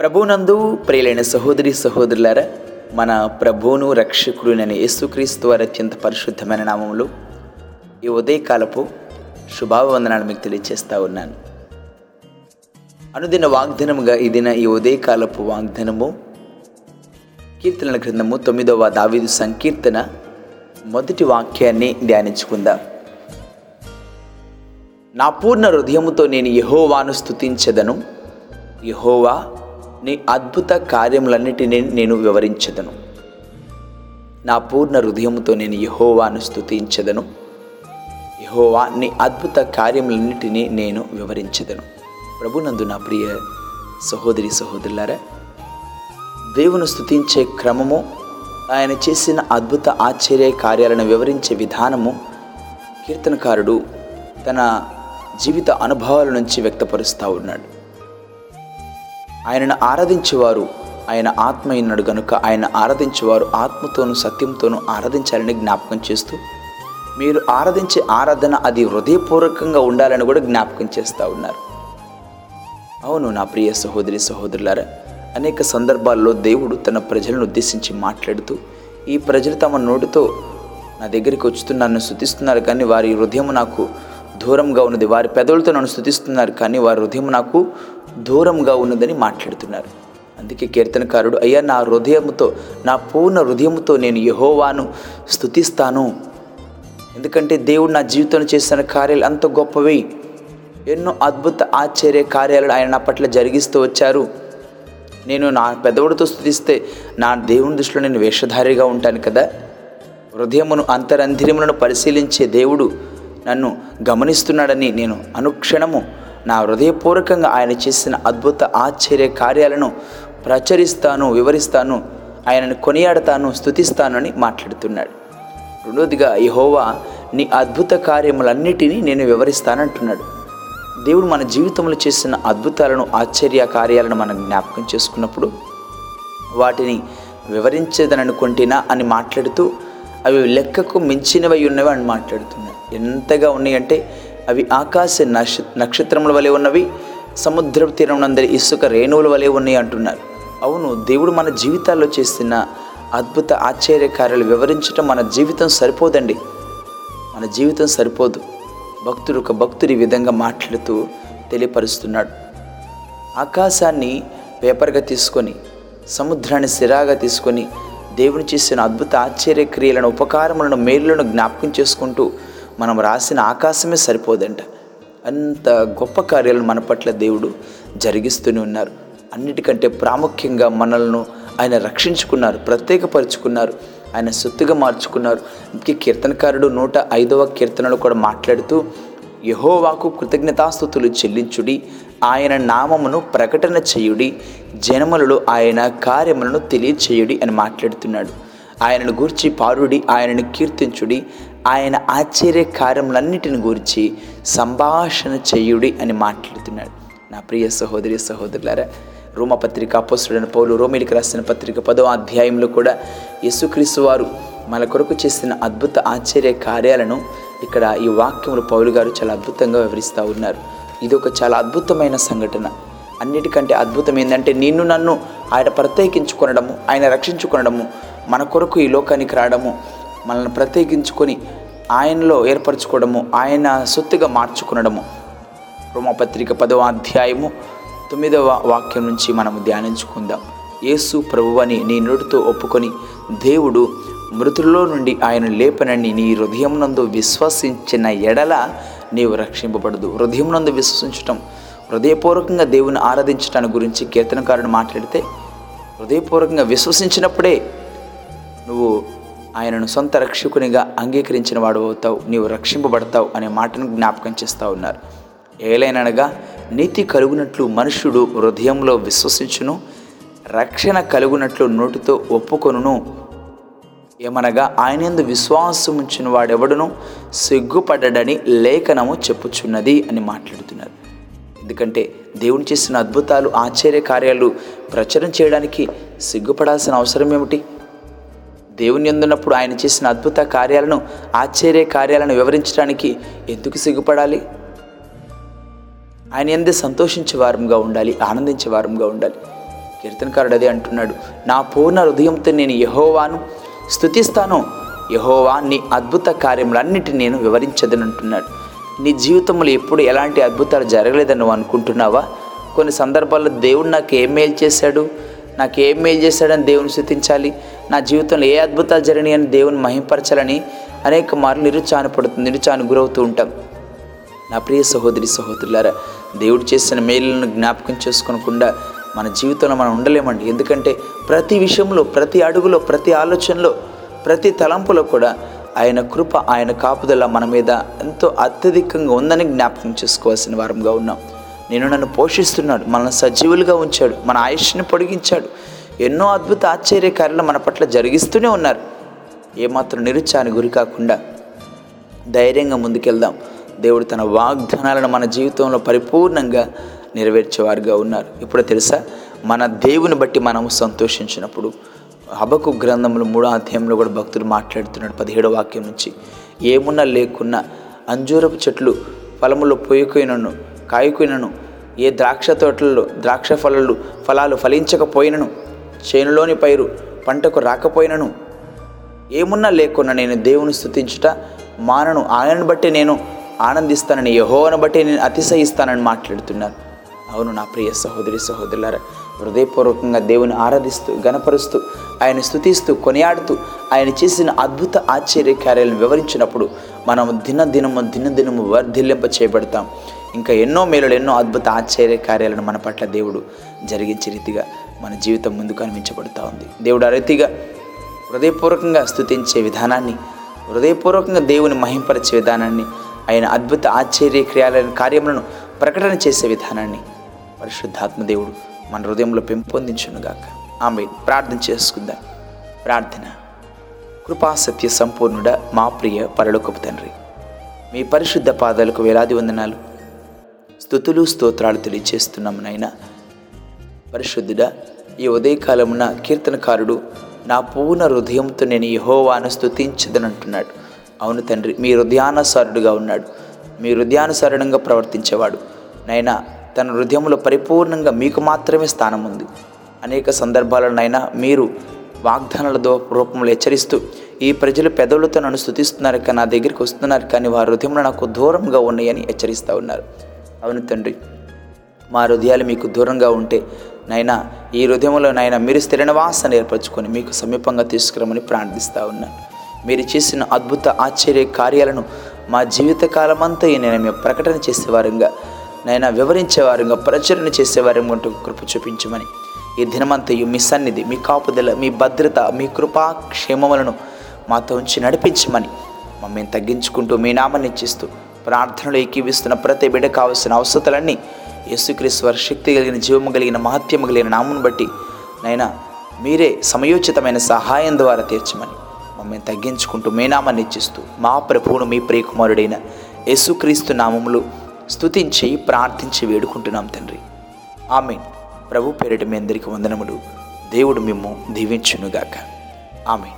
ప్రభునందు ప్రియులైన సహోదరి సహోదరులారా మన ప్రభువును రక్షకుడునని యేసుక్రీస్తు వారి అత్యంత పరిశుద్ధమైన నామంలో ఈ ఉదయకాలపు శుభావందనాలు మీకు తెలియజేస్తా ఉన్నాను. అనుదిన వాగ్దనముగా ఈ ఈ ఉదయకాలపు వాగ్దనము కీర్తనల గ్రంథము తొమ్మిదవ దావీదు సంకీర్తన మొదటి వాక్యాన్ని ధ్యానించుకుందాం. నా పూర్ణ హృదయముతో నేను యహోవాను స్థుతించదను యహోవా నీ అద్భుత కార్యములన్నిటినీ నేను వివరించదను. నా పూర్ణ హృదయంతో నేను యహోవాను స్థుతించదను యహోవా నీ అద్భుత కార్యములన్నిటినీ నేను వివరించదను. ప్రభునందు నా ప్రియ సహోదరి సహోదరులారా దేవుని స్థుతించే క్రమము ఆయన చేసిన అద్భుత ఆశ్చర్య కార్యాలను వివరించే విధానము కీర్తనకారుడు తన జీవిత అనుభవాల నుంచి వ్యక్తపరుస్తూ ఉన్నాడు. ఆయనను ఆరాధించేవారు. ఆయన ఆత్మ అయినాడు గనుక ఆయన ఆరాధించేవారు ఆత్మతోనూ సత్యంతోనూ ఆరాధించాలని జ్ఞాపకం చేస్తూ మీరు ఆరాధించే ఆరాధన అది హృదయపూర్వకంగా ఉండాలని కూడా జ్ఞాపకం చేస్తూ ఉన్నారు. అవును నా ప్రియ సహోదరి సహోదరులారా అనేక సందర్భాల్లో దేవుడు తన ప్రజలను ఉద్దేశించి మాట్లాడుతూ ఈ ప్రజలు తమ నోటితో నా దగ్గరికి వచ్చుతూ నన్ను స్థుతిస్తున్నారు కానీ వారి హృదయం నాకు దూరంగా ఉన్నది. వారి పెదవులతో నన్ను స్థుతిస్తున్నారు కానీ వారి హృదయం నాకు దూరంగా ఉన్నదని మాట్లాడుతున్నారు. అందుకే కీర్తనకారుడు అయ్యా నా హృదయముతో నా పూర్ణ హృదయముతో నేను యహోవాను స్థుతిస్తాను ఎందుకంటే దేవుడు నా జీవితంలో చేసిన కార్యాలు అంత గొప్పవి. ఎన్నో అద్భుత ఆశ్చర్య కార్యాలను ఆయన నా పట్ల జరిగిస్తూ వచ్చారు. నేను నా పెదవుడితో స్థుతిస్తే నా దేవుని దృష్టిలో నేను వేషధారిగా ఉంటాను కదా. హృదయమును అంతరంధిరములను పరిశీలించే దేవుడు నన్ను గమనిస్తున్నాడని నేను అనుక్షణము నా హృదయపూర్వకంగా ఆయన చేసిన అద్భుత ఆశ్చర్య కార్యాలను ప్రచురిస్తాను వివరిస్తాను ఆయనను కొనియాడతాను స్థుతిస్తానని అని మాట్లాడుతున్నాడు. రెండోదిగా యహోవా నీ అద్భుత కార్యములన్నిటినీ నేను వివరిస్తానంటున్నాడు. దేవుడు మన జీవితంలో చేసిన అద్భుతాలను ఆశ్చర్య కార్యాలను మనం జ్ఞాపకం చేసుకున్నప్పుడు వాటిని వివరించేదననుకుంటేనా అని మాట్లాడుతూ అవి లెక్కకు మించినవై ఉన్నవి అని మాట్లాడుతున్నాయి ఎంతగా ఉన్నాయంటే అవి ఆకాశ నక్ష నక్షత్రముల వలె ఉన్నవి సముద్ర తీరమునందరి ఇసుక రేణువుల వలె ఉన్నాయి అంటున్నారు. అవును దేవుడు మన జీవితాల్లో చేసిన అద్భుత ఆశ్చర్య కార్యాలు వివరించడం మన జీవితం సరిపోదండి. మన జీవితం సరిపోదు. భక్తుడు ఒక భక్తుడు ఈ విధంగా మాట్లాడుతూ తెలియపరుస్తున్నాడు. ఆకాశాన్ని పేపర్గా తీసుకొని సముద్రాన్ని సిరాగా తీసుకొని దేవుని చేసిన అద్భుత ఆశ్చర్య క్రియలను ఉపకారములను మేలులను జ్ఞాపకం చేసుకుంటూ మనం రాసిన ఆకాశమే సరిపోదంట. అంత గొప్ప కార్యాలను మన పట్ల దేవుడు జరిగిస్తూనే ఉన్నారు. అన్నిటికంటే ప్రాముఖ్యంగా మనల్ని ఆయన రక్షించుకున్నారు ప్రత్యేకపరుచుకున్నారు ఆయన సొత్తుగా మార్చుకున్నారు. ఇంకే కీర్తనకారుడు నూట ఐదవ కీర్తనలో కూడా మాట్లాడుతూ యహోవాకు కృతజ్ఞతాస్థుతులు చెల్లించుడి ఆయన నామమును ప్రకటన చేయుడి జనములలో ఆయన కార్యములను తెలియచేయుడి అని మాట్లాడుతున్నాడు. ఆయనను గూర్చి పారుడి ఆయనను కీర్తించుడి ఆయన ఆశ్చర్య కార్యములన్నిటిని గూర్చి సంభాషణ చేయుడి అని మాట్లాడుతున్నాడు. నా ప్రియ సహోదరి సహోదరులారా రోమపత్రిక అపోసుడైన పౌలు రోమిలికి రాసిన పత్రిక పదో అధ్యాయంలో కూడా యేసుక్రీస్తు వారు మన కొరకు చేసిన అద్భుత ఆశ్చర్య కార్యాలను ఇక్కడ ఈ వాక్యములు పౌలు గారు చాలా అద్భుతంగా వివరిస్తూ ఉన్నారు. ఇది ఒక చాలా అద్భుతమైన సంఘటన. అన్నిటికంటే అద్భుతం ఏంటంటే నిన్ను నన్ను ఆయన ప్రత్యేకించుకొనడము ఆయన రక్షించుకొనడము మన కొరకు ఈ లోకానికి రావడము మనల్ని ప్రత్యేకించుకొని ఆయనలో ఏర్పరచుకోవడము ఆయన సొత్తుగా మార్చుకునడము. రోమపత్రిక పదవ అధ్యాయము తొమ్మిదవ వాక్యం నుంచి మనము ధ్యానించుకుందాం. యేసు ప్రభువని నీ నోటితో ఒప్పుకొని దేవుడు మృతుల్లో నుండి ఆయన లేపనని నీ హృదయం నందు విశ్వసించిన ఎడల నీవు రక్షింపబడదు. హృదయం నందు విశ్వసించటం హృదయపూర్వకంగా దేవుని ఆరాధించటాన్ని గురించి కీర్తనకారుడు మాట్లాడితే హృదయపూర్వకంగా విశ్వసించినప్పుడే నువ్వు ఆయనను సొంత రక్షకునిగా అంగీకరించిన వాడు అవుతావు నీవు రక్షింపబడతావు అనే మాటను జ్ఞాపకం చేస్తూ ఉన్నారు. ఏలైనగా నీతి కలుగునట్లు మనుష్యుడు హృదయంలో విశ్వసించును రక్షణ కలుగునట్లు నోటితో ఒప్పుకొనును. ఏమనగా ఆయన ఎందు విశ్వాసం ఉంచిన వాడెవడును సిగ్గుపడ్డని లేఖనము చెప్పుచున్నది అని మాట్లాడుతున్నారు. ఎందుకంటే దేవుని చేసిన అద్భుతాలు ఆశ్చర్య కార్యాలు ప్రచారం చేయడానికి సిగ్గుపడాల్సిన అవసరం ఏమిటి? దేవుని ఎందున్నప్పుడు ఆయన చేసిన అద్భుత కార్యాలను ఆశ్చర్య కార్యాలను వివరించడానికి ఎందుకు సిగ్గుపడాలి? ఆయన ఎందే సంతోషించే వారంగా ఉండాలి ఆనందించే వారంగా ఉండాలి. కీర్తనకారుడు అదే అంటున్నాడు నా పూర్ణ హృదయంతో నేను యహోవాను స్థుతిస్తాను యహోవా నీ అద్భుత కార్యములన్నిటిని నేను వివరించదని అంటున్నాడు నీ జీవితంలో ఎప్పుడు ఎలాంటి అద్భుతాలు జరగలేదని నువ్వు అనుకుంటున్నావా? కొన్ని సందర్భాల్లో దేవుడు నాకు ఏం మేలు చేశాడు? నాకు ఏం మేలు చేశాడని దేవుని స్థుతించాలి? నా జీవితంలో ఏ అద్భుతాలు జరిగినాయని దేవుని మహింపరచాలని అనేక మార్లు నిరుచానపడుతుంది నిరుచాను గురవుతూ ఉంటాం. నా ప్రియ సహోదరి సహోదరులారా దేవుడు చేసిన మేలులను జ్ఞాపకం చేసుకోనకుండా మన జీవితంలో మనం ఉండలేమండి. ఎందుకంటే ప్రతి విషయంలో ప్రతి అడుగులో ప్రతి ఆలోచనలో ప్రతి తలంపులో కూడా ఆయన కృప ఆయన కాపుదల మన మీద ఎంతో అత్యధికంగా ఉందని జ్ఞాపకం చేసుకోవాల్సిన వారంగా ఉన్నాం. నేను నన్ను పోషిస్తున్నాడు మనల్ని సజీవులుగా ఉంచాడు మన ఆయుష్ని పొడిగించాడు. ఎన్నో అద్భుత ఆశ్చర్య కార్యాలు మన పట్ల జరిగిస్తూనే ఉన్నారు. ఏమాత్రం నిరుత్సాహాన్ని గురి కాకుండా ధైర్యంగా ముందుకెళ్దాం. దేవుడు తన వాగ్దానాలను మన జీవితంలో పరిపూర్ణంగా నెరవేర్చేవారుగా ఉన్నారు. ఇప్పుడు తెలుసా? మన దేవుని బట్టి మనము సంతోషించినప్పుడు హబకు గ్రంథంలో మూడో అధ్యాయంలో కూడా భక్తులు మాట్లాడుతున్నాడు పదిహేడో వాక్యం నుంచి. ఏమున్నా లేకున్నా అంజూరపు చెట్లు ఫలములు పోయిపోయినను కాయకుయినను ఏ ద్రాక్ష తోటలలో ద్రాక్ష ఫలాలు ఫలాలు ఫలించకపోయినను చేనులోని పైరు పంటకు రాకపోయినను. ఏమున్నా లేకున్నా నేను దేవుని స్థుతించుట మానను ఆయనను బట్టి నేను ఆనందిస్తానని యహోవను బట్టి నేను అతిశయిస్తానని మాట్లాడుతున్నాను అవును నా ప్రియ సహోదరి సహోదరులారా హృదయపూర్వకంగా దేవుని ఆరాధిస్తూ గనపరుస్తూ ఆయన స్థుతిస్తూ కొనియాడుతూ ఆయన చేసిన అద్భుత ఆశ్చర్య కార్యాలను వివరించినప్పుడు మనం దినదినము దినదినము వర్ధిల్లింప చేయబడతాం. ఇంకా ఎన్నో మేలులు ఎన్నో అద్భుత ఆశ్చర్య కార్యాలను మన పట్ల దేవుడు జరిగించే రీతిగా మన జీవితం ముందుకు అనిపించబడుతూ ఉంది. దేవుడు ఆ రీతిగా హృదయపూర్వకంగా స్థుతించే విధానాన్ని హృదయపూర్వకంగా దేవుని మహింపరిచే విధానాన్ని ఆయన అద్భుత ఆశ్చర్య క్రియాలైన కార్యములను ప్రకటన చేసే విధానాన్ని పరిశుద్ధాత్మ దేవుడు మన హృదయంలో పెంపొందించునుగాక. ఆమె ప్రార్థన చేసుకుందాం. ప్రార్థన. కృపా సత్య సంపూర్ణుడ మా ప్రియ పరలోకపు తండ్రి. మీ పరిశుద్ధ పాదాలకు వేలాది వందనాలు. స్థుతులు స్తోత్రాలు తెలియచేస్తున్నాము నాయనా. పరిశుద్ధుడా ఈ ఉదయకాలమున కీర్తనకారుడు నా పూర్ణ హృదయంతో నేను యహోవాను స్తుతించదని అంటున్నాడు అవును తండ్రి మీ హృదయానుసారుడుగా ఉన్నాడు. మీ హృదయానుసారణంగా ప్రవర్తించేవాడు. నైనా తన హృదయంలో పరిపూర్ణంగా మీకు మాత్రమే స్థానం ఉంది అనేక సందర్భాలలో నైనా మీరు వాగ్దానాల రూపంలో హెచ్చరిస్తూ ఈ ప్రజలు పెదవులతో నన్ను స్థుతిస్తున్నారు కానీ నా దగ్గరికి వస్తున్నారు కానీ వారి హృదయంలో నాకు దూరంగా ఉన్నాయని హెచ్చరిస్తూ ఉన్నారు. అవును తండ్రి మా హృదయాలు మీకు దూరంగా ఉంటే నైనా ఈ హృదయంలో నైనా మీరు స్థిర నివాసాన్ని ఏర్పరచుకొని మీకు సమీపంగా తీసుకురమని ప్రార్థిస్తూ ఉన్నాను మీరు చేసిన అద్భుత ఆశ్చర్య కార్యాలను మా జీవితకాలమంతా నేను మేము ప్రకటన చేసేవారంగా నైనా వివరించేవారుగా ప్రచురణ చేసేవారు అంటూ కృప చూపించమని. ఈ దినమంతయు మీ సన్నిధి మీ కాపుదల మీ భద్రత మీ కృపా క్షేమములను మాతో ఉంచి నడిపించమని మమ్మల్ని తగ్గించుకుంటూ మీ నామాన్ని ఇచ్చిస్తూ ప్రార్థనలు ఏకీవిస్తున్న ప్రతి బిడ్డ కావలసిన అవసరతలన్నీ యేసుక్రీశ్వర వారి శక్తి కలిగిన జీవము కలిగిన మహత్యము కలిగిన నామును బట్టి నైనా మీరే సమయోచితమైన సహాయం ద్వారా తీర్చమని మమ్మల్ని తగ్గించుకుంటూ మీ నామాన్ని ఇచ్చిస్తూ మా ప్రభువును మీ ప్రియకుమారుడైన యేసుక్రీస్తు నామములు స్తుతించి ప్రార్థించి వేడుకుంటున్నాం తండ్రి. ఆమె ప్రభు పేరిట మీ అందరికీ వందనములు. దేవుడు మిమ్ము దీవించునుగాక. ఆమె